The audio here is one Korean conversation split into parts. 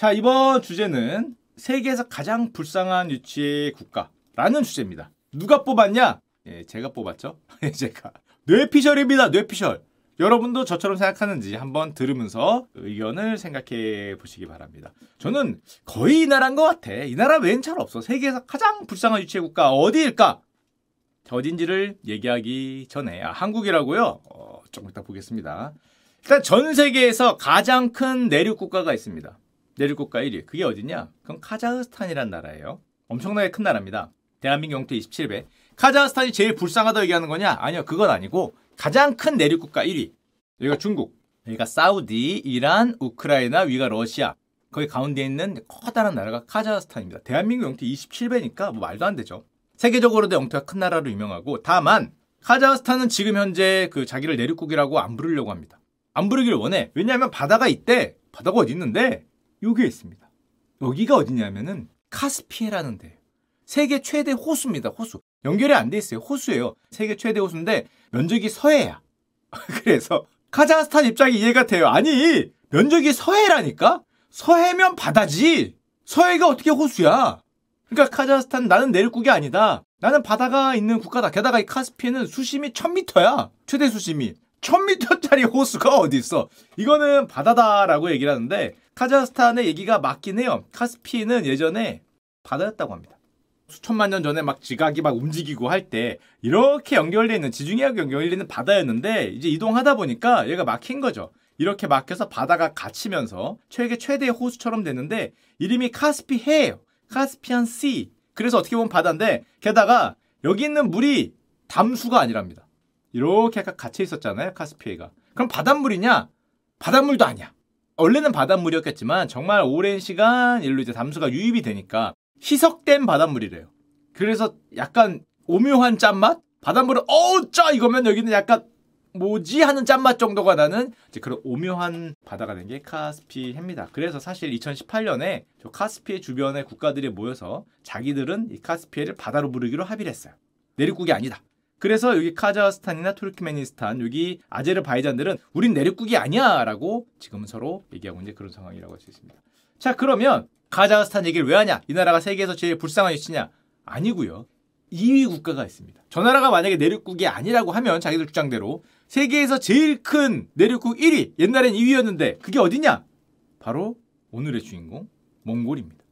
자, 이번 주제는 세계에서 가장 불쌍한 유치의 국가라는 주제입니다. 누가 뽑았냐? 예, 제가 뽑았죠. 제가. 뇌피셜입니다. 뇌피셜. 여러분도 저처럼 생각하는지 한번 들으면서 의견을 생각해 보시기 바랍니다. 저는 거의 이 나라인 것 같아. 이 나라 외엔 잘 없어. 세계에서 가장 불쌍한 유치의 국가 어디일까? 어딘지를 얘기하기 전에 아, 한국이라고요? 어, 조금 이따 보겠습니다. 일단 전 세계에서 가장 큰 내륙 국가가 있습니다. 내륙 국가 1위. 그게 어디냐? 그건 카자흐스탄이란 나라예요. 엄청나게 큰 나라입니다. 대한민국 영토 27배. 카자흐스탄이 제일 불쌍하다 얘기하는 거냐? 아니요, 그건 아니고 가장 큰 내륙 국가 1위. 여기가 중국, 여기가 사우디, 이란, 우크라이나, 위가 러시아. 거기 가운데 있는 커다란 나라가 카자흐스탄입니다. 대한민국 영토 27배니까 뭐 말도 안 되죠. 세계적으로도 영토가 큰 나라로 유명하고 다만 카자흐스탄은 지금 현재 그 자기를 내륙국이라고 안 부르려고 합니다. 안 부르기를 원해. 왜냐하면 바다가 있대. 바다가 어디 있는데 여기에 있습니다. 여기가 어디냐면은 카스피해라는 데예요. 세계 최대 호수입니다. 호수. 연결이 안 돼 있어요. 호수예요. 세계 최대 호수인데 면적이 서해야. 그래서 카자흐스탄 입장이 이해가 돼요. 아니 면적이 서해라니까? 서해면 바다지. 서해가 어떻게 호수야? 그러니까 카자흐스탄 나는 내륙국이 아니다. 나는 바다가 있는 국가다. 게다가 이 카스피해는 수심이 1000m야. 최대 수심이. 1000m짜리 호수가 어디 있어? 이거는 바다다라고 얘기를 하는데 카자흐스탄의 얘기가 맞긴 해요. 카스피해는 예전에 바다였다고 합니다. 수천만 년 전에 막 지각이 막 움직이고 할 때 이렇게 연결되어 있는 지중해하고 연결되어 있는 바다였는데 이제 이동하다 보니까 얘가 막힌 거죠. 이렇게 막혀서 바다가 갇히면서 최대 최대의 호수처럼 됐는데 이름이 카스피해예요. 카스피안 씨. 그래서 어떻게 보면 바다인데 게다가 여기 있는 물이 담수가 아니랍니다. 이렇게 약간 갇혀 있었잖아요. 카스피해가. 그럼 바닷물이냐? 바닷물도 아니야. 원래는 바닷물이었겠지만 정말 오랜 시간 일로 이제 담수가 유입이 되니까 희석된 바닷물이래요. 그래서 약간 오묘한 짠맛? 바닷물은 어우 짜 이거면 여기는 약간 뭐지 하는 짠맛 정도가 나는 이제 그런 오묘한 바다가 된 게 카스피해입니다. 그래서 사실 2018년에 저 카스피해 주변의 국가들이 모여서 자기들은 이 카스피해를 바다로 부르기로 합의를 했어요. 내륙국이 아니다. 그래서 여기 카자흐스탄이나 투르크메니스탄, 여기 아제르바이잔들은 우린 내륙국이 아니야라고 지금 서로 얘기하고 있는 그런 상황이라고 할 수 있습니다. 자 그러면 카자흐스탄 얘기를 왜 하냐? 이 나라가 세계에서 제일 불쌍한 위치냐? 아니고요. 2위 국가가 있습니다. 저 나라가 만약에 내륙국이 아니라고 하면 자기들 주장대로 세계에서 제일 큰 내륙국 1위, 옛날엔 2위였는데 그게 어디냐? 바로 오늘의 주인공 몽골입니다.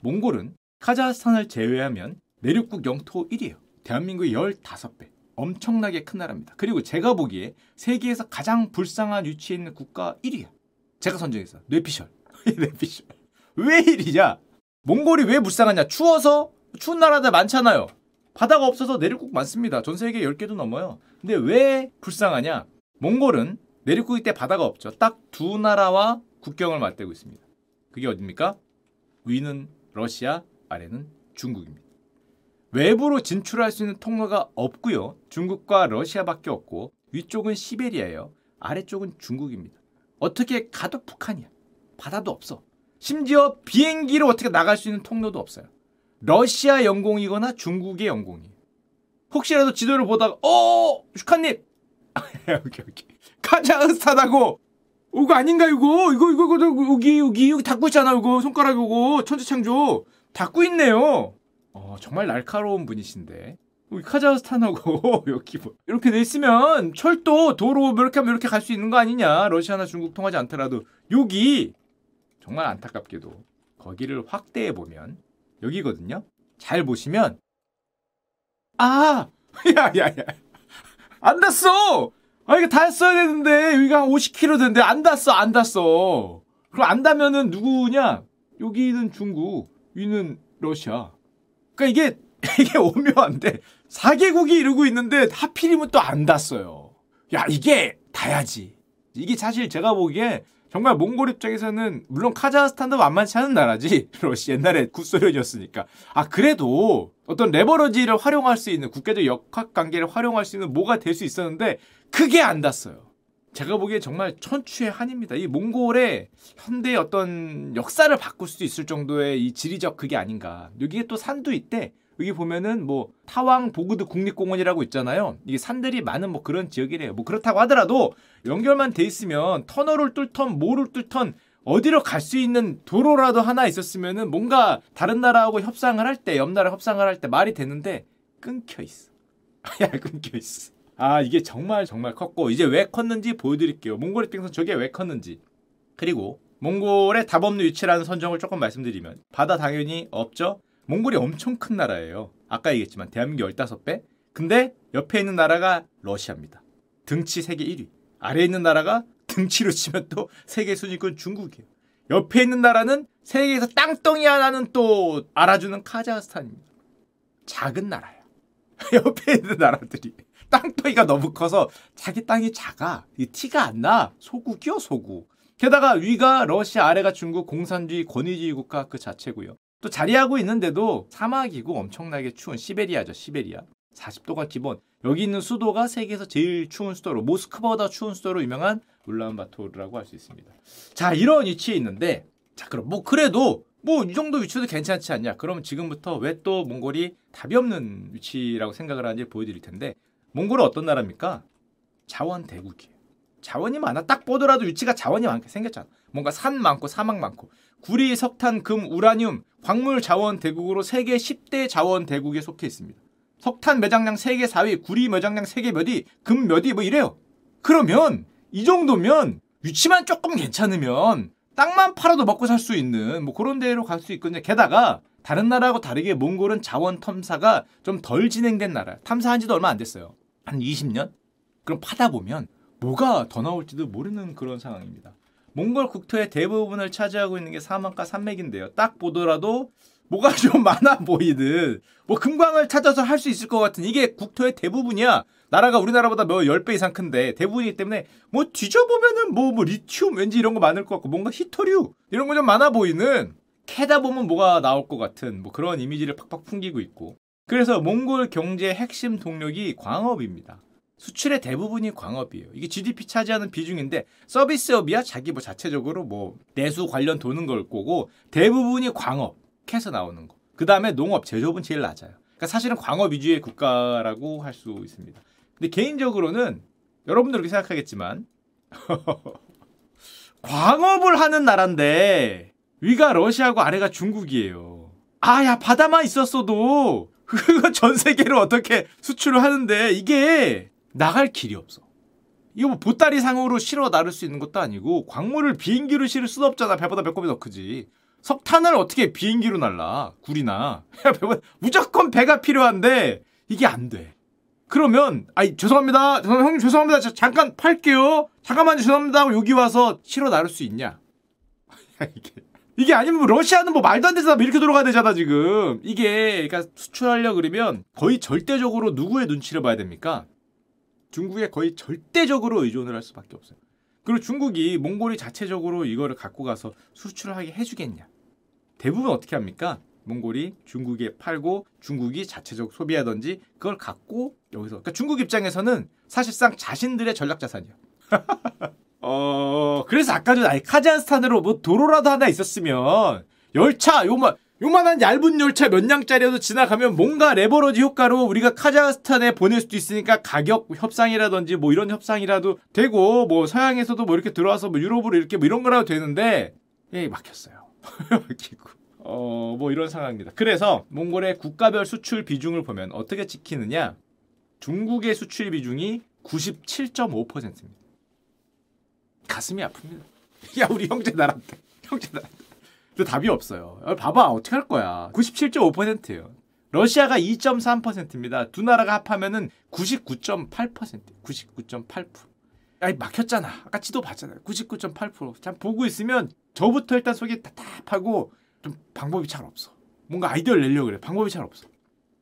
몽골은 카자흐스탄을 제외하면 내륙국 영토 1위예요. 대한민국의 15배. 엄청나게 큰 나라입니다. 그리고 제가 보기에 세계에서 가장 불쌍한 위치에 있는 국가 1위야. 제가 선정했어. 뇌피셜. 뇌피셜. 왜 1위냐? 몽골이 왜 불쌍하냐? 추워서 추운 나라들 많잖아요. 바다가 없어서 내륙국 많습니다. 전 세계 10개도 넘어요. 근데 왜 불쌍하냐? 몽골은 내륙국일 때 바다가 없죠. 딱 두 나라와 국경을 맞대고 있습니다. 그게 어딥니까? 위는 러시아, 아래는 중국입니다. 외부로 진출할 수 있는 통로가 없고요. 중국과 러시아밖에 없고 위쪽은 시베리아예요. 아래쪽은 중국입니다. 어떻게 가도 북한이야. 바다도 없어. 심지어 비행기로 어떻게 나갈 수 있는 통로도 없어요. 러시아 영공이거나 중국의 영공이. 혹시라도 지도를 보다가 어 슈카님 오케이 오케이 카자흐스탄하고 이거 아닌가 이거 이거 이거 이거 여기 여기 여기 닫고 있잖아 이거 손가락 이거 천지창조 닫고 있네요. 어 정말 날카로운 분이신데 여기 카자흐스탄하고 여기 뭐 이렇게 돼 있으면 철도 도로 뭐 이렇게 하면 이렇게 갈 수 있는 거 아니냐 러시아나 중국 통하지 않더라도 여기 정말 안타깝게도 거기를 확대해 보면 여기거든요. 잘 보시면 아, 야야야, 안 닿았어. 아 이게 닿았어야 되는데 여기가 한 50km 되는데 안 닿았어, 안 닿았어. 그럼 안 닿으면은 누구냐? 여기는 중국, 위는 러시아. 그러니까 이게 이게 오묘한데 4개국이 이루고 있는데 하필이면 또 안 닿았어요. 야 이게 닿아야지. 이게 사실 제가 보기에 정말 몽골 입장에서는 물론 카자흐스탄도 만만치 않은 나라지 러시 옛날에 구소련이었으니까 아 그래도 어떤 레버러지를 활용할 수 있는 국제적 역학 관계를 활용할 수 있는 뭐가 될 수 있었는데 그게 안 닿았어요. 제가 보기에 정말 천추의 한입니다. 이 몽골의 현대의 어떤 역사를 바꿀 수도 있을 정도의 이 지리적 그게 아닌가. 여기에 또 산도 있대. 여기 보면은 뭐 타왕 보그드 국립공원이라고 있잖아요. 이게 산들이 많은 뭐 그런 지역이래요. 뭐 그렇다고 하더라도 연결만 돼 있으면 터널을 뚫던 뭐를 뚫던 어디로 갈 수 있는 도로라도 하나 있었으면은 뭔가 다른 나라하고 협상을 할 때, 옆 나라 협상을 할 때 말이 되는데 끊겨 있어. 야, 끊겨 있어. 아, 이게 정말 정말 컸고 이제 왜 컸는지 보여드릴게요. 몽골의 빙선 저게 왜 컸는지. 그리고 몽골의 답 없는 위치라는 선정을 조금 말씀드리면 바다 당연히 없죠. 몽골이 엄청 큰 나라예요. 아까 얘기했지만 대한민국 15배. 근데 옆에 있는 나라가 러시아입니다. 등치 세계 1위. 아래에 있는 나라가 등치로 치면 또 세계 순위권 중국이에요. 옆에 있는 나라는 세계에서 땅덩이 하나는 또 알아주는 카자흐스탄입니다. 작은 나라야. 옆에 있는 나라들이 땅덩이가 너무 커서 자기 땅이 작아. 이 티가 안 나. 소국이요, 소국. 게다가 위가 러시아, 아래가 중국, 공산주의, 권위주의 국가 그 자체고요. 또 자리하고 있는데도 사막이고 엄청나게 추운 시베리아죠, 시베리아. 40도가 기본. 여기 있는 수도가 세계에서 제일 추운 수도로 모스크바보다 추운 수도로 유명한 울란바토르라고 할 수 있습니다. 자, 이런 위치에 있는데 자, 그럼 뭐 그래도 뭐 이 정도 위치도 괜찮지 않냐? 그러면 지금부터 왜 또 몽골이 답이 없는 위치라고 생각을 하는지 보여드릴 텐데 몽골은 어떤 나라입니까? 자원 대국이에요. 자원이 많아. 딱 보더라도 위치가 자원이 많게 생겼잖아. 뭔가 산 많고 사막 많고 구리, 석탄, 금, 우라늄, 광물 자원 대국으로 세계 10대 자원 대국에 속해 있습니다. 석탄 매장량 세계 4위, 구리 매장량 세계 몇 위, 금 몇위 뭐 이래요. 그러면 이 정도면 위치만 조금 괜찮으면 땅만 팔아도 먹고 살 수 있는 뭐 그런 데로 갈 수 있거든요. 게다가 다른 나라하고 다르게 몽골은 자원 탐사가 좀 덜 진행된 나라. 탐사한 지도 얼마 안 됐어요. 한 20년? 그럼 파다 보면 뭐가 더 나올지도 모르는 그런 상황입니다. 몽골 국토의 대부분을 차지하고 있는 게 사막과 산맥인데요. 딱 보더라도 뭐가 좀 많아 보이는 뭐 금광을 찾아서 할 수 있을 것 같은 이게 국토의 대부분이야. 나라가 우리나라보다 뭐 10배 이상 큰데 대부분이기 때문에 뭐 뒤져보면은 뭐, 뭐 리튬 왠지 이런 거 많을 것 같고 뭔가 히토류 이런 거 좀 많아 보이는 캐다 보면 뭐가 나올 것 같은 뭐 그런 이미지를 팍팍 풍기고 있고 그래서 몽골 경제의 핵심 동력이 광업입니다. 수출의 대부분이 광업이에요. 이게 GDP 차지하는 비중인데 서비스업이야 자기 뭐 자체적으로 뭐 내수 관련 도는 걸 거고 대부분이 광업 캐서 나오는 거. 그 다음에 농업, 제조업은 제일 낮아요. 그러니까 사실은 광업 위주의 국가라고 할 수 있습니다. 근데 개인적으로는 여러분들 그렇게 생각하겠지만 광업을 하는 나라인데 위가 러시아고 아래가 중국이에요. 아야 바다만 있었어도 그거 전 세계로 어떻게 수출을 하는데 이게 나갈 길이 없어. 이거 뭐 보따리 상으로 실어 나를 수 있는 것도 아니고 광물을 비행기로 실을 수도 없잖아. 배보다 배꼽이 더 크지. 석탄을 어떻게 비행기로 날라? 굴이나. 무조건 배가 필요한데 이게 안 돼. 그러면 아이 죄송합니다. 형님 죄송합니다. 저 잠깐 팔게요. 잠깐만 죄송합니다 하고 여기 와서 실어 나를 수 있냐? 이게 이게 아니면 뭐 러시아는 뭐 말도 안 되잖아. 뭐 이렇게 돌아가야 되잖아, 지금. 이게 그러니까 수출하려 그러면 거의 절대적으로 누구의 눈치를 봐야 됩니까? 중국에 거의 절대적으로 의존을 할 수밖에 없어요. 그리고 중국이 몽골이 자체적으로 이거를 갖고 가서 수출을 하게 해주겠냐? 대부분 어떻게 합니까? 몽골이 중국에 팔고 중국이 자체적 소비하든지 그걸 갖고 여기서 그러니까 중국 입장에서는 사실상 자신들의 전략 자산이야. 어 그래서 아까 전에 카자흐스탄으로 뭐 도로라도 하나 있었으면 열차 요만 요만한 얇은 열차 몇 냥짜리라도 지나가면 뭔가 레버러지 효과로 우리가 카자흐스탄에 보낼 수도 있으니까 가격 협상이라든지 뭐 이런 협상이라도 되고 뭐 서양에서도 뭐 이렇게 들어와서 뭐 유럽으로 이렇게 뭐 이런 거라도 되는데 예 막혔어요. 막히고 어, 뭐 이런 상황입니다. 그래서 몽골의 국가별 수출 비중을 보면 어떻게 찍히느냐? 중국의 수출 비중이 97.5%입니다. 가슴이 아픕니다. 야, 우리 형제 나라인데. 형제 나라인데. 근데 답이 없어요. 봐봐, 어떻게 할 거야. 97.5%예요. 러시아가 2.3%입니다. 두 나라가 합하면은 99.8%. 99.8%. 아니 막혔잖아. 아까 지도 봤잖아요. 99.8%. 참 보고 있으면 저부터 일단 속이 답답하고 좀 방법이 잘 없어. 뭔가 아이디어를 내려고 그래. 방법이 잘 없어.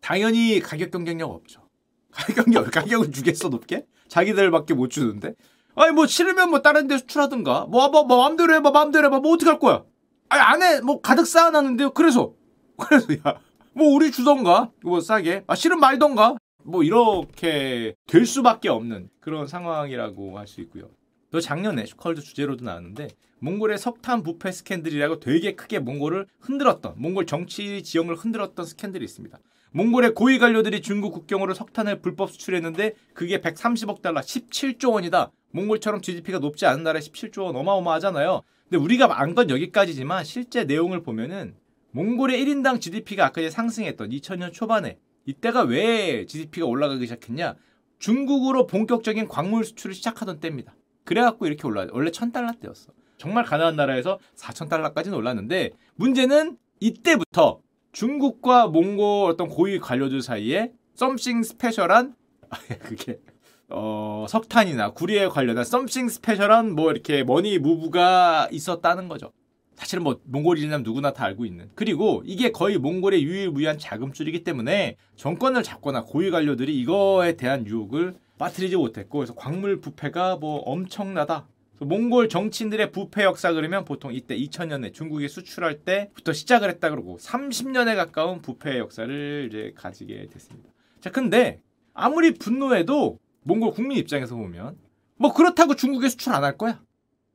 당연히 가격 경쟁력 없죠. 가격 경쟁, 가격을 주겠어, 높게? 자기들밖에 못 주는데? 아니, 뭐, 싫으면 뭐, 다른 데 수출하든가. 뭐, 뭐, 뭐, 마음대로 해봐, 마음대로 해봐. 뭐, 어떻게 할 거야? 아니, 안에, 뭐, 가득 쌓아놨는데요. 그래서. 그래서, 야. 뭐, 우리 주던가. 뭐, 싸게. 아, 싫으면 말던가. 뭐, 이렇게 될 수밖에 없는 그런 상황이라고 할 수 있고요. 또 작년에 슈카월드 주제로도 나왔는데 몽골의 석탄 부패 스캔들이라고 되게 크게 몽골을 흔들었던 몽골 정치 지형을 흔들었던 스캔들이 있습니다. 몽골의 고위 관료들이 중국 국경으로 석탄을 불법 수출했는데 그게 130억 달러, 17조 원이다. 몽골처럼 GDP가 높지 않은 나라에 17조 원 어마어마하잖아요. 근데 우리가 안 건 여기까지지만 실제 내용을 보면은 몽골의 1인당 GDP가 아까 상승했던 2000년 초반에 이때가 왜 GDP가 올라가기 시작했냐? 중국으로 본격적인 광물 수출을 시작하던 때입니다. 그래갖고 이렇게 올라 원래 1000달러 때였어. 정말 가난한 나라에서 4000달러까지는 올랐는데 문제는 이때부터 중국과 몽골 어떤 고위 관료들 사이에 something special한 그게 어, 석탄이나 구리에 관련한 something special한 뭐 이렇게 money move가 있었다는 거죠. 사실은 뭐 몽골인이라면 누구나 다 알고 있는. 그리고 이게 거의 몽골의 유일무이한 자금줄이기 때문에 정권을 잡거나 고위 관료들이 이거에 대한 유혹을 빠뜨리지 못했고 그래서 광물 부패가 뭐 엄청나다. 몽골 정치인들의 부패 역사 그러면 보통 이때 2000년에 중국에 수출할 때부터 시작을 했다 그러고 30년에 가까운 부패 역사를 이제 가지게 됐습니다. 자, 근데 아무리 분노해도 몽골 국민 입장에서 보면 뭐 그렇다고 중국에 수출 안 할 거야.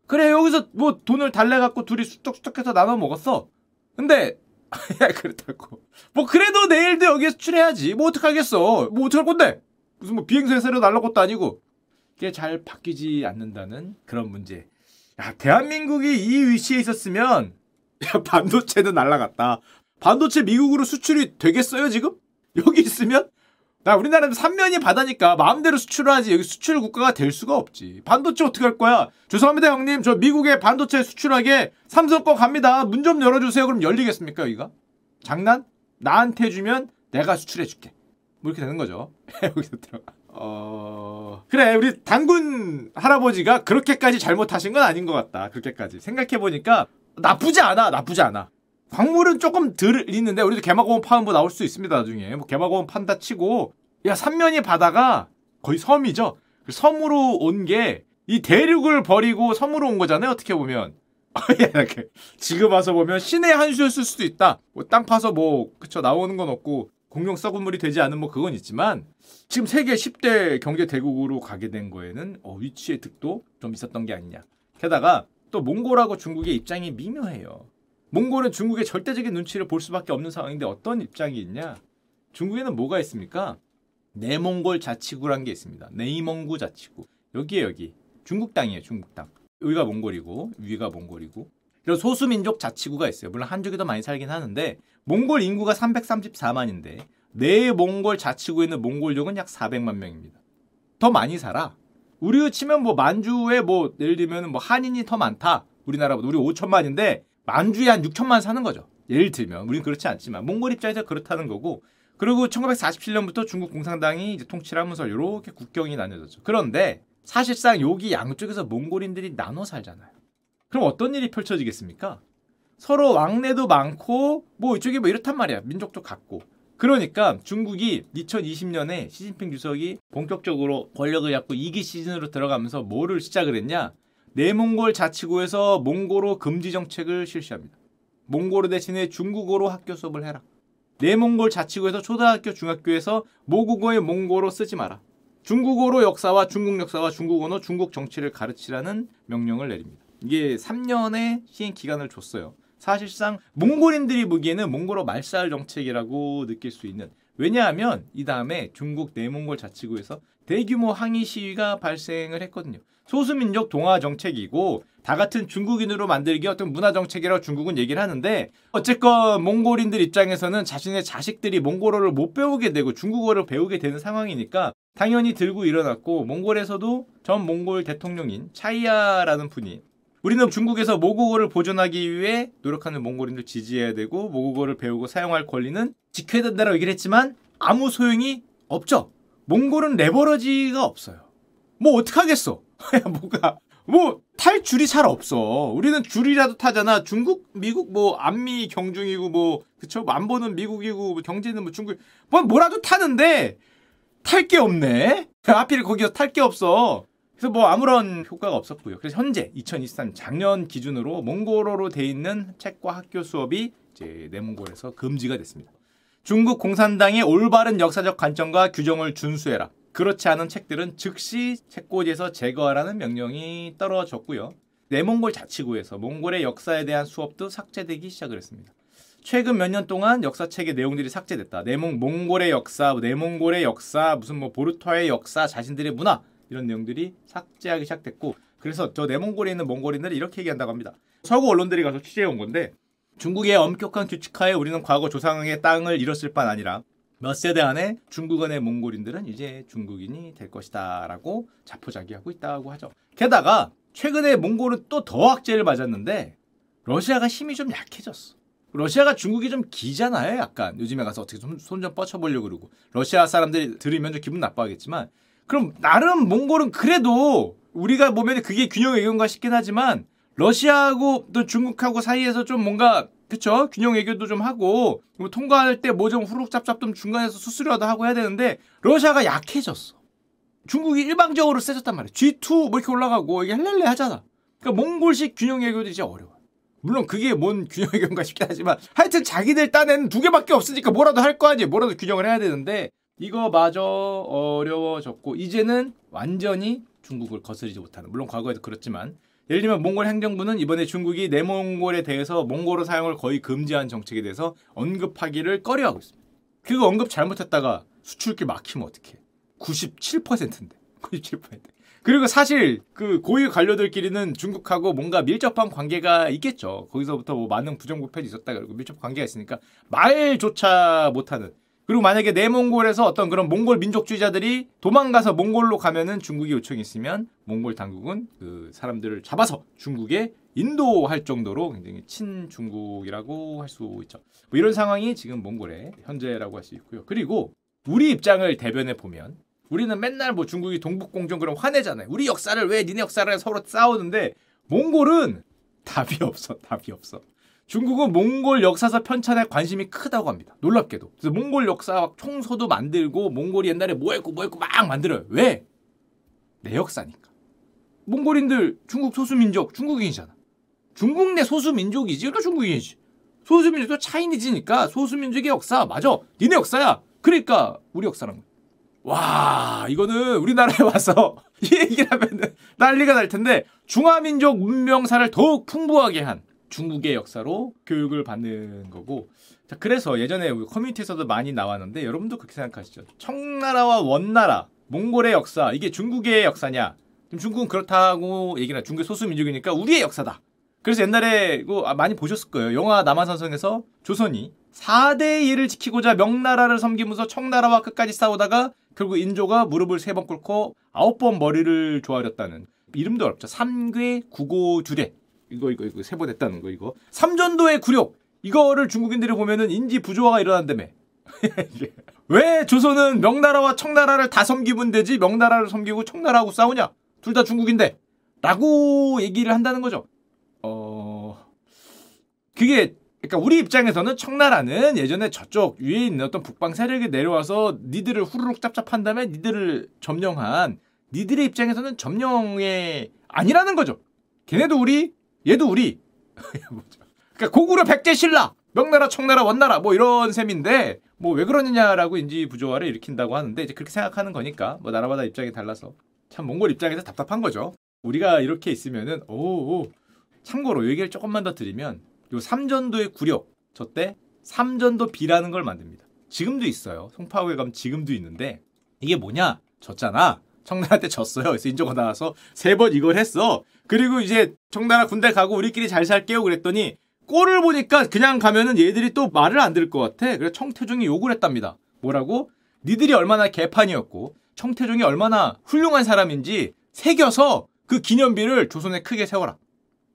그래 여기서 뭐 돈을 달래 갖고 둘이 수떡수떡해서 나눠 먹었어. 근데 그렇다고 뭐 그래도 내일도 여기에 수출해야지. 뭐 어떡하겠어. 뭐 어떡할 건데. 무슨 뭐 비행소에 새로 날라 것도 아니고. 이게 잘 바뀌지 않는다는 그런 문제. 야 대한민국이 이 위치에 있었으면 야 반도체는 날라갔다. 반도체 미국으로 수출이 되겠어요 지금? 여기 있으면 나 우리나라는 삼면이 바다니까 마음대로 수출을 하지 여기 수출 국가가 될 수가 없지. 반도체 어떻게 할 거야? 죄송합니다 형님. 저 미국에 반도체 수출하게 삼성 거 갑니다. 문 좀 열어주세요. 그럼 열리겠습니까 여기가? 장난? 나한테 주면 내가 수출해 줄게. 뭐 이렇게 되는 거죠. 여기서 들어가. 어 그래 우리 당군 할아버지가 그렇게까지 잘못하신 건 아닌 것 같다. 그렇게까지 생각해 보니까 나쁘지 않아. 나쁘지 않아. 광물은 조금 덜 있는데 우리도 개마고원 파면 뭐 나올 수 있습니다 나중에. 뭐 개마고원 판다 치고. 야 삼면이 바다가 거의 섬이죠? 그 섬으로 온 게 이 대륙을 버리고 섬으로 온 거잖아요 어떻게 보면. 이렇게. 지금 와서 보면 신의 한 수였을 수도 있다. 뭐 땅 파서 뭐 그쵸 나오는 건 없고 공룡 썩은 물이 되지 않은 뭐 그건 있지만 지금 세계 10대 경제 대국으로 가게 된 거에는 어, 위치의 득도 좀 있었던 게 아니냐. 게다가 또 몽골하고 중국의 입장이 미묘해요 몽골은 중국의 절대적인 눈치를 볼 수밖에 없는 상황인데 어떤 입장이 있냐? 중국에는 뭐가 있습니까? 내몽골 자치구란 게 있습니다. 네이몽구 자치구. 여기에 여기. 중국 땅이에요, 중국 땅. 여기가 몽골이고 위가 몽골이고. 이런 소수민족 자치구가 있어요. 물론 한족이 더 많이 살긴 하는데 몽골 인구가 334만인데 내 몽골 자치구에 있는 몽골족은 약 400만 명입니다. 더 많이 살아. 우리 치면 뭐 만주에 뭐 예를 들면 뭐 한인이 더 많다. 우리나라보다 우리 5천만인데 만주에 한 6천만 사는 거죠. 예를 들면 우리는 그렇지 않지만 몽골 입장에서 그렇다는 거고 그리고 1947년부터 중국 공산당이 이제 통치를 하면서 이렇게 국경이 나뉘어졌죠. 그런데 사실상 여기 양쪽에서 몽골인들이 나눠 살잖아요. 그럼 어떤 일이 펼쳐지겠습니까? 서로 왕래도 많고 뭐 이쪽이 뭐 이렇단 말이야. 민족도 같고. 그러니까 중국이 2020년에 시진핑 주석이 본격적으로 권력을 잡고 2기 시즌으로 들어가면서 뭐를 시작을 했냐? 내몽골 자치구에서 몽골어 금지 정책을 실시합니다. 몽골어 대신에 중국어로 학교 수업을 해라. 내몽골 자치구에서 초등학교, 중학교에서 모국어의 몽골어 쓰지 마라. 중국어로 역사와 중국 역사와 중국 언어, 중국 정치를 가르치라는 명령을 내립니다. 이게 3년의 시행 기간을 줬어요. 사실상 몽골인들이 보기에는 몽골어 말살 정책이라고 느낄 수 있는 왜냐하면 이 다음에 중국 내몽골 자치구에서 대규모 항의 시위가 발생을 했거든요. 소수민족 동화 정책이고 다 같은 중국인으로 만들기 어떤 문화 정책이라고 중국은 얘기를 하는데 어쨌건 몽골인들 입장에서는 자신의 자식들이 몽골어를 못 배우게 되고 중국어를 배우게 되는 상황이니까 당연히 들고 일어났고 몽골에서도 전 몽골 대통령인 차이야라는 분이 우리는 중국에서 모국어를 보존하기 위해 노력하는 몽골인들 지지해야 되고 모국어를 배우고 사용할 권리는 지켜야 된다라고 얘기를 했지만 아무 소용이 없죠. 몽골은 레버러지가 없어요. 뭐 어떡하겠어. 뭐가 뭐 탈 줄이 잘 없어. 우리는 줄이라도 타잖아. 중국, 미국 뭐 안미 경중이고 뭐 그쵸? 안보는 미국이고 뭐 경제는 뭐 중국 뭐 뭐라도 타는데 탈 게 없네. 하필 거기서 탈 게 없어. 그래서 뭐 아무런 효과가 없었고요. 그래서 현재 2023 작년 기준으로 몽골어로 돼 있는 책과 학교 수업이 이제 내몽골에서 금지가 됐습니다. 중국 공산당의 올바른 역사적 관점과 규정을 준수해라. 그렇지 않은 책들은 즉시 책꽂이에서 제거하라는 명령이 떨어졌고요. 내몽골 자치구에서 몽골의 역사에 대한 수업도 삭제되기 시작을 했습니다. 최근 몇 년 동안 역사책의 내용들이 삭제됐다. 내몽 몽골의 역사, 내몽골의 역사, 무슨 뭐 보르토의 역사, 자신들의 문화 이런 내용들이 삭제하기 시작됐고 그래서 저 내몽골에 있는 몽골인들이 이렇게 얘기한다고 합니다. 서구 언론들이 가서 취재해 온 건데 중국의 엄격한 규칙하에 우리는 과거 조상의 땅을 잃었을 뿐 아니라 몇 세대 안에 중국인의 몽골인들은 이제 중국인이 될 것이다라고 자포자기하고 있다고 하죠. 게다가 최근에 몽골은 또더 악재를 맞았는데 러시아가 힘이 좀 약해졌어. 러시아가 중국이 좀 기잖아요, 약간. 요즘에 가서 어떻게 좀손좀 뻗쳐보려고 그러고. 러시아 사람들이 들으면 좀 기분 나빠하겠지만. 그럼 나름 몽골은 그래도 우리가 보면 그게 균형 외교인가 싶긴 하지만 러시아하고 또 중국하고 사이에서 좀 뭔가 그쵸 균형 외교도 좀 하고 뭐 통과할 때 뭐 좀 후룩잡잡 좀 중간에서 수수료도 하고 해야 되는데 러시아가 약해졌어. 중국이 일방적으로 세졌단 말이야. G2 뭐 이렇게 올라가고 이게 헬렐레 하잖아. 그러니까 몽골식 균형 외교도 이제 어려워. 물론 그게 뭔 균형 외교인가 싶긴 하지만 하여튼 자기들 딴에는 두 개밖에 없으니까 뭐라도 할 거 아니에요. 뭐라도 균형을 해야 되는데 이거 마저 어려워졌고 이제는 완전히 중국을 거스르지 못하는 물론 과거에도 그렇지만 예를 들면 몽골 행정부는 이번에 중국이 내몽골에 대해서 몽골어 사용을 거의 금지한 정책에 대해서 언급하기를 꺼려하고 있습니다. 그거 언급 잘못했다가 수출길 막히면 어떡해. 97%인데. 97%. 그리고 사실 그 고위 관료들끼리는 중국하고 뭔가 밀접한 관계가 있겠죠. 거기서부터 뭐 많은 부정부패도 있었다 그러고 밀접 관계가 있으니까 말조차 못하는 그리고 만약에 내몽골에서 어떤 그런 몽골 민족주의자들이 도망가서 몽골로 가면은 중국이 요청이 있으면 몽골 당국은 그 사람들을 잡아서 중국에 인도할 정도로 굉장히 친중국이라고 할 수 있죠. 뭐 이런 상황이 지금 몽골의 현재라고 할 수 있고요. 그리고 우리 입장을 대변해 보면 우리는 맨날 뭐 중국이 동북공정 그럼 화내잖아요. 우리 역사를 왜 니네 역사를 서로 싸우는데 몽골은 답이 없어. 답이 없어. 중국은 몽골 역사사 편찬에 관심이 크다고 합니다. 놀랍게도. 그래서 몽골 역사 총소도 만들고 몽골이 옛날에 뭐 했고 뭐 했고 막 만들어요. 왜? 내 역사니까. 몽골인들 중국 소수민족 중국인이잖아. 중국 내 소수민족이지. 그러니까 중국인이지. 소수민족도 차이니즈니까 소수민족의 역사 맞아. 니네 역사야. 그러니까 우리 역사란 거야. 와 이거는 우리나라에 와서 이 얘기를 하면 난리가 날 텐데 중화민족 문명사를 더욱 풍부하게 한 중국의 역사로 교육을 받는 거고. 자 그래서 예전에 우리 커뮤니티에서도 많이 나왔는데 여러분도 그렇게 생각하시죠. 청나라와 원나라 몽골의 역사 이게 중국의 역사냐? 중국은 그렇다고 얘기나 중국의 소수 민족이니까 우리의 역사다. 그래서 옛날에 아, 많이 보셨을 거예요. 영화 남한산성에서 조선이 4대 1을 지키고자 명나라를 섬기면서 청나라와 끝까지 싸우다가 결국 인조가 무릎을 세 번 꿇고 아홉 번 머리를 조아렸다는 이름도 어렵죠. 삼괴 구고주례 이거 이거 이거 세번했다는 거 이거. 삼전도의 굴욕. 이거를 중국인들이 보면은 인지 부조화가 일어난다며. 왜 조선은 명나라와 청나라를 다 섬기면 되지 명나라를 섬기고 청나라하고 싸우냐? 둘 다 중국인데. 라고 얘기를 한다는 거죠. 어 그게 그러니까 우리 입장에서는 청나라는 예전에 저쪽 위에 있는 어떤 북방 세력이 내려와서 니들을 후루룩 짭짭한 다음에 니들을 점령한 니들의 입장에서는 점령의 아니라는 거죠. 걔네도 우리 얘도 우리. 그러니까 고구려 백제 신라, 명나라, 청나라, 원나라 뭐 이런 셈인데 뭐 왜 그러느냐라고 인지 부조화를 일으킨다고 하는데 이제 그렇게 생각하는 거니까 뭐 나라마다 입장이 달라서 참 몽골 입장에서 답답한 거죠. 우리가 이렇게 있으면은 오, 오. 참고로 얘기를 조금만 더 드리면 요 삼전도의 구력 저 때 삼전도 비라는 걸 만듭니다. 지금도 있어요. 송파구에 가면 지금도 있는데 이게 뭐냐? 졌잖아. 청나라 때 졌어요. 그래서 인조가 나와서 세 번 이걸 했어. 그리고 이제 청나라 군대 가고 우리끼리 잘 살게요 그랬더니 꼴을 보니까 그냥 가면은 얘들이 또 말을 안 들을 것 같아. 그래서 청태종이 욕을 했답니다. 뭐라고? 니들이 얼마나 개판이었고 청태종이 얼마나 훌륭한 사람인지 새겨서 그 기념비를 조선에 크게 세워라.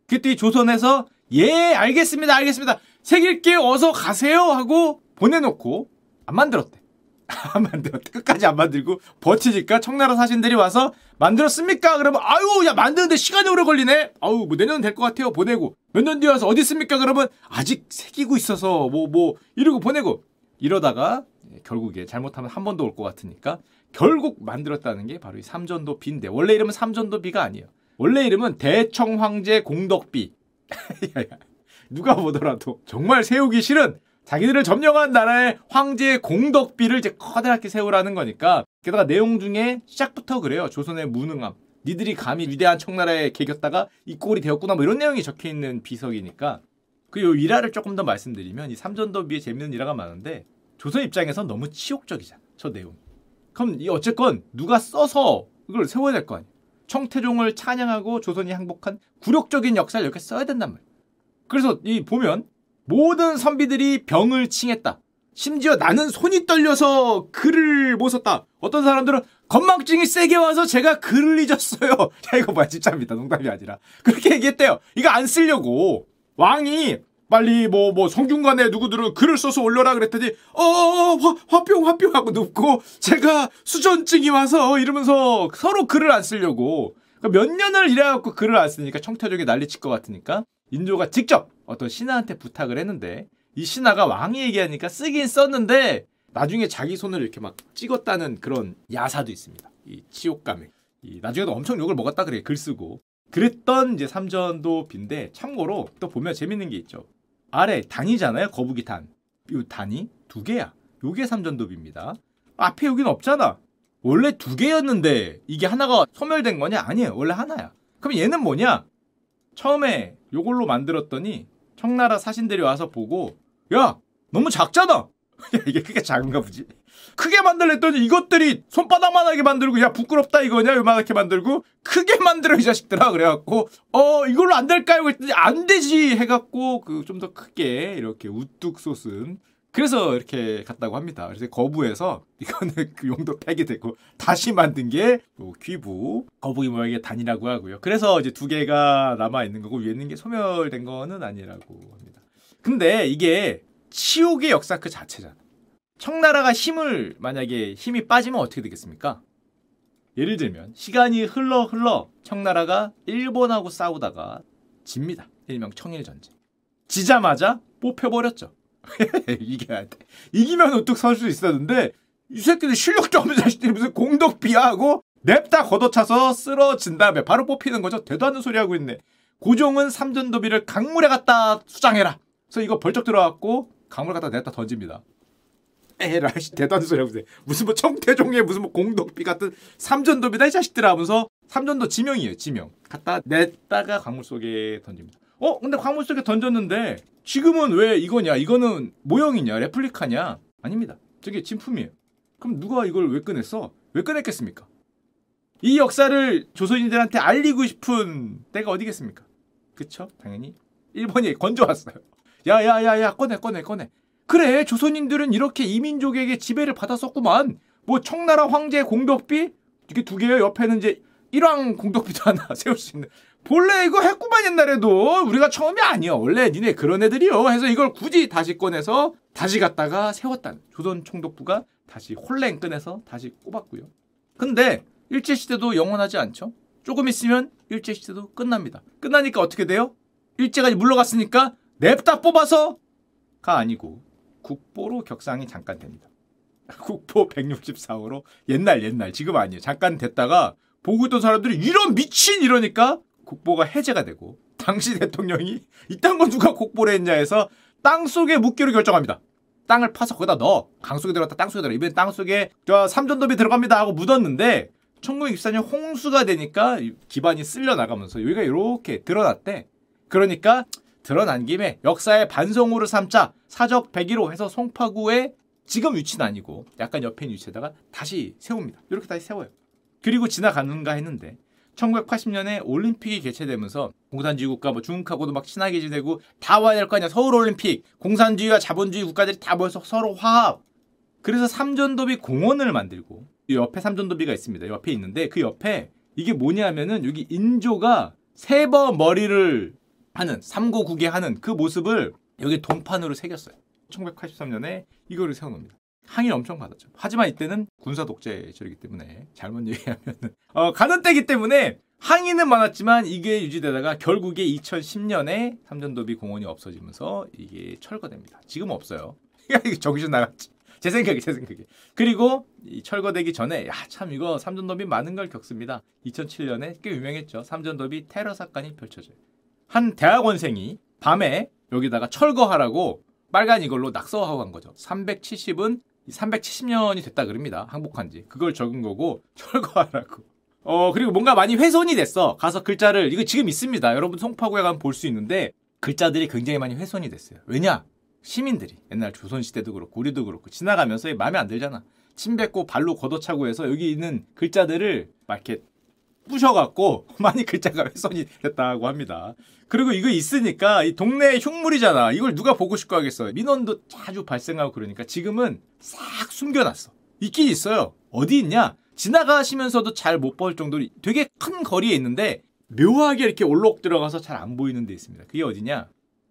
그때 조선에서 예 알겠습니다 알겠습니다 새길게 어서 가세요 하고 보내놓고 안 만들었대. 안 만들었대. 끝까지 안 만들고 버티니까 청나라 사신들이 와서 만들었습니까? 그러면 아유 야 만드는데 시간이 오래 걸리네. 아유 뭐 내년은 될것 같아요. 보내고 몇 년 뒤에 와서 어디 있습니까? 그러면 아직 새기고 있어서 뭐뭐 뭐 이러고 보내고 이러다가 결국에 잘못하면 한번더올것 같으니까 결국 만들었다는 게 바로 이 삼전도 비인데 원래 이름은 삼전도 비가 아니에요. 원래 이름은 대청 황제 공덕비. 누가 보더라도 정말 세우기 싫은 자기들을 점령한 나라의 황제의 공덕비를 이제 커다랗게 세우라는 거니까 게다가 내용 중에 시작부터 그래요. 조선의 무능함. 니들이 감히 위대한 청나라에 개겼다가 이 꼴이 되었구나 뭐 이런 내용이 적혀 있는 비석이니까 그요 일화를 조금 더 말씀드리면 이 삼전도비에 재밌는 일화가 많은데 조선 입장에선 너무 치욕적이잖아. 저 내용. 그럼 이 어쨌건 누가 써서 이걸 세워야 될 거 아니에요. 청태종을 찬양하고 조선이 항복한 굴욕적인 역사를 이렇게 써야 된단 말이에요. 그래서 이 보면 모든 선비들이 병을 칭했다. 심지어 나는 손이 떨려서 글을 못 썼다. 어떤 사람들은 건망증이 세게 와서 제가 글을 잊었어요. 야 이거 뭐야 진짜입니다. 농담이 아니라 그렇게 얘기했대요. 이거 안 쓰려고 왕이 빨리 뭐뭐 성균관에 누구들은 글을 써서 올려라 그랬더니 어, 어, 어 화, 화병 화병 하고 눕고 제가 수전증이 와서 이러면서 서로 글을 안 쓰려고 그러니까 몇 년을 일해갖고 글을 안 쓰니까 청태족이 난리칠 것 같으니까 인조가 직접 어떤 신하한테 부탁을 했는데 이 신하가 왕이 얘기하니까 쓰긴 썼는데 나중에 자기 손을 이렇게 막 찍었다는 그런 야사도 있습니다. 이 치욕감에. 이 나중에도 엄청 욕을 먹었다 그래 글 쓰고 그랬던 이제 삼전도비인데 참고로 또 보면 재밌는 게 있죠. 아래 단이잖아요. 거북이 단. 이 단이 두 개야. 요게 삼전도비입니다. 앞에 여기는 없잖아. 원래 두 개였는데 이게 하나가 소멸된 거냐? 아니에요. 원래 하나야. 그럼 얘는 뭐냐? 처음에 요걸로 만들었더니 청나라 사신들이 와서 보고 야 너무 작잖아. 이게 크게 작은가 보지. 크게 만들랬더니 이것들이 손바닥만하게 만들고 야 부끄럽다 이거냐 요만하게 만들고 크게 만들어 이 자식들아 그래갖고 어 이걸로 안 될까요 그랬더니 안 되지 해갖고 그 좀 더 크게 이렇게 우뚝 솟은 그래서 이렇게 갔다고 합니다. 그래서 거부해서 이거는 그 용도 폐기되고 다시 만든 게 귀부 거북이 모양의 단이라고 하고요. 그래서 이제 두 개가 남아 있는 거고 위에 있는 게 소멸된 거는 아니라고 합니다. 근데 이게 치욕의 역사 그 자체잖아. 청나라가 힘을 만약에 힘이 빠지면 어떻게 되겠습니까? 예를 들면 시간이 흘러 흘러 청나라가 일본하고 싸우다가 집니다. 일명 청일전쟁. 지자마자 뽑혀버렸죠. 이겨야 돼. 이기면 우뚝 설 수 있었는데 이 새끼들 실력도 없는 자식들이 무슨 공덕비야 하고 냅다 걷어차서 쓰러진 다음에 바로 뽑히는 거죠. 대도 않는 소리 하고 있네. 고종은 삼전도비를 강물에 갖다 수장해라. 그래서 이거 벌쩍 들어갔고 강물 갖다 냈다 던집니다. 에라 대단한 소리 하고 있어요. 무슨 뭐 청태종의 무슨 뭐 공덕비 같은 삼전도비다 이 자식들 하면서 삼전도 지명이에요 지명. 갖다 냈다가 강물 속에 던집니다. 어 근데 강물 속에 던졌는데 지금은 왜 이거냐 이거는 모형이냐 레플리카냐 아닙니다. 저게 진품이에요. 그럼 누가 이걸 왜 꺼냈어? 왜 꺼냈겠습니까? 이 역사를 조선인들한테 알리고 싶은 때가 어디겠습니까? 그쵸? 당연히 일본이 건져왔어요. 야야야야 꺼내 꺼내 꺼내 그래 조선인들은 이렇게 이민족에게 지배를 받았었구만 뭐 청나라 황제 공덕비 이게 두 개요 옆에는 이제 일왕 공덕비도 하나 세울 수 있는 본래 이거 했구만 옛날에도. 우리가 처음이 아니야. 원래 니네 그런 애들이요. 해서 이걸 굳이 다시 꺼내서 다시 갖다가 세웠다는 조선 총독부가 다시 홀랭 꺼내서 다시 꼽았고요. 근데 일제시대도 영원하지 않죠? 조금 있으면 일제시대도 끝납니다. 끝나니까 어떻게 돼요? 일제가 물러갔으니까 냅다 뽑아서가 아니고 국보로 격상이 잠깐 됩니다. 국보 164호로 옛날 옛날 지금 아니에요. 잠깐 됐다가 보고 있던 사람들이 이런 미친 이러니까 국보가 해제가 되고 당시 대통령이 이딴 건 누가 국보를 했냐 해서 땅 속에 묻기로 결정합니다. 땅을 파서 거기다 넣어. 강 속에 들어갔다 땅 속에 들어. 이번에 땅 속에 저 삼전도비 들어갑니다 하고 묻었는데 1964년 홍수가 되니까 기반이 쓸려 나가면서 여기가 이렇게 드러났대. 그러니까 드러난 김에 역사의 반성호를 삼자 사적 101호 해서 송파구에 지금 위치는 아니고 약간 옆에 있는 위치에다가 다시 세웁니다. 이렇게 다시 세워요. 그리고 지나가는가 했는데 1980년에 올림픽이 개최되면서 공산주의 국가 뭐 중국하고도 막 친하게 지내고 다 와야 될 거 아니야. 서울 올림픽 공산주의와 자본주의 국가들이 다 모여서 서로 화합. 그래서 삼전도비 공원을 만들고 옆에 삼전도비가 있습니다. 옆에 있는데 그 옆에 이게 뭐냐면은 여기 인조가 세번 머리를 하는 삼고국에 하는 그 모습을 여기 동판으로 새겼어요. 1983년에 이거를 세워놓습니다. 항의를 엄청 받았죠. 하지만 이때는 군사 독재 시절이기 때문에 잘못 얘기하면 어, 가는 때기 때문에 항의는 많았지만 이게 유지되다가 결국에 2010년에 삼전도비 공원이 없어지면서 이게 철거됩니다. 지금 없어요. 정신 나갔지. 제 생각에 제 생각에. 그리고 이 철거되기 전에 야 참 이거 삼전도비 많은 걸 겪습니다. 2007년에 꽤 유명했죠. 삼전도비 테러 사건이 펼쳐져요. 한 대학원생이 밤에 여기다가 철거하라고 빨간 이걸로 낙서하고 간 거죠. 370은 370년이 됐다 그럽니다. 항복한 지. 그걸 적은 거고 철거하라고. 어 그리고 뭔가 많이 훼손이 됐어. 가서 글자를 이거 지금 있습니다. 여러분 송파구에 가면 볼 수 있는데 글자들이 굉장히 많이 훼손이 됐어요. 왜냐? 시민들이 옛날 조선시대도 그렇고 우리도 그렇고 지나가면서 마음에 안 들잖아. 침 뱉고 발로 걷어차고 해서 여기 있는 글자들을 막 이렇게 부셔갖고 많이 글자가 훼손이 됐다고 합니다. 그리고 이거 있으니까 이 동네 흉물이잖아. 이걸 누가 보고 싶고 하겠어. 민원도 자주 발생하고 그러니까 지금은 싹 숨겨놨어. 있긴 있어요. 어디 있냐? 지나가시면서도 잘 못 볼 정도로 되게 큰 거리에 있는데 묘하게 이렇게 올록 들어가서 잘 안 보이는 데 있습니다. 그게 어디냐?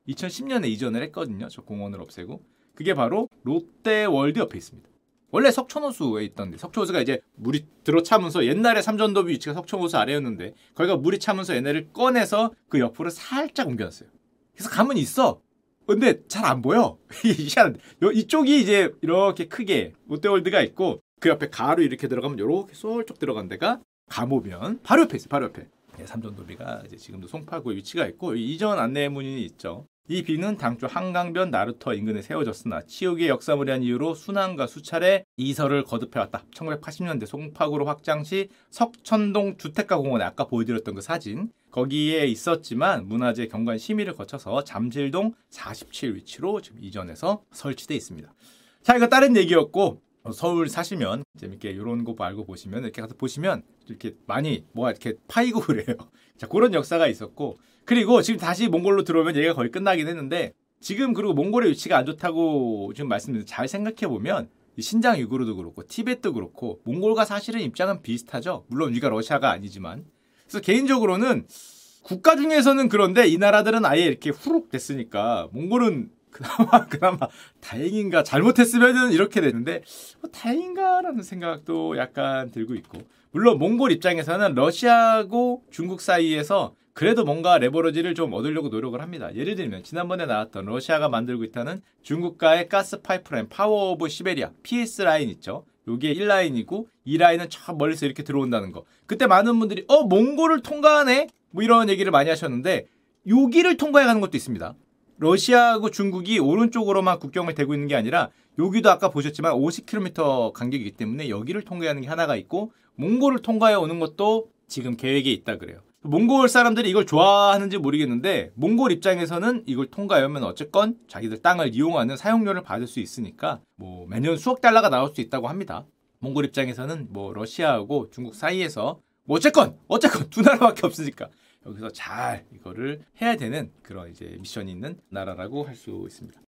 2010년에 이전을 했거든요. 저 공원을 없애고. 그게 바로 롯데월드 옆에 있습니다. 원래 석촌호수에 있던데 석촌호수가 이제 물이 들어차면서 옛날에 삼전도비 위치가 석촌호수 아래였는데 거기가 물이 차면서 얘네를 꺼내서 그 옆으로 살짝 옮겨놨어요. 그래서 가면 있어. 근데 잘 안 보여. 이쪽이 이제 이렇게 크게 롯데월드가 있고 그 옆에 가로 이렇게 들어가면 이렇게 쏠쭉 들어간 데가 가보면 바로 옆에 있어요. 바로 옆에. 네, 삼전도비가 이제 지금도 송파구에 위치가 있고 이전 안내문이 있죠. 이 비는 당초 한강변 나루터 인근에 세워졌으나 치욕의 역사무리한 이유로 순환과 수차례 이설을 거듭해왔다. 1980년대 송파구로 확장 시 석천동 주택가 공원에 아까 보여드렸던 그 사진 거기에 있었지만 문화재 경관 심의를 거쳐서 잠실동 47 위치로 지금 이전해서 설치돼 있습니다. 자 이거 다른 얘기였고 어, 서울 사시면 재밌게 이런 거 알고 보시면 이렇게 가서 보시면 이렇게 많이 뭐가 이렇게 파이고 그래요. 자 그런 역사가 있었고 그리고 지금 다시 몽골로 들어오면 얘기가 거의 끝나긴 했는데 지금 그리고 몽골의 위치가 안 좋다고 지금 말씀드린 잘 생각해 보면 신장 유구르도 그렇고 티벳도 그렇고 몽골과 사실은 입장은 비슷하죠. 물론 우리가 러시아가 아니지만 그래서 개인적으로는 국가 중에서는 그런데 이 나라들은 아예 이렇게 후룩 됐으니까 몽골은 그나마 그나마 다행인가 잘못했으면은 이렇게 되는데 뭐 다행인가라는 생각도 약간 들고 있고 물론 몽골 입장에서는 러시아하고 중국 사이에서 그래도 뭔가 leverage를 좀 얻으려고 노력을 합니다. 예를 들면 지난번에 나왔던 러시아가 만들고 있다는 중국과의 가스 파이프라인 Power of Siberia PS 라인 있죠. 요게 1라인이고 2라인은 저 멀리서 이렇게 들어온다는 거. 그때 많은 분들이 어 몽골을 통과하네 뭐 이런 얘기를 많이 하셨는데 여기를 통과해 가는 것도 있습니다. 러시아하고 중국이 오른쪽으로만 국경을 대고 있는 게 아니라 여기도 아까 보셨지만 50km 간격이기 때문에 여기를 통과하는 게 하나가 있고 몽골을 통과해 오는 것도 지금 계획에 있다 그래요. 몽골 사람들이 이걸 좋아하는지 모르겠는데 몽골 입장에서는 이걸 통과해 오면 어쨌건 자기들 땅을 이용하는 사용료를 받을 수 있으니까 뭐 매년 수억 달러가 나올 수 있다고 합니다. 몽골 입장에서는 뭐 러시아하고 중국 사이에서 뭐 어쨌건 어쨌건 두 나라밖에 없으니까 여기서 잘 이거를 해야 되는 그런 이제 미션이 있는 나라라고 할 수 있습니다.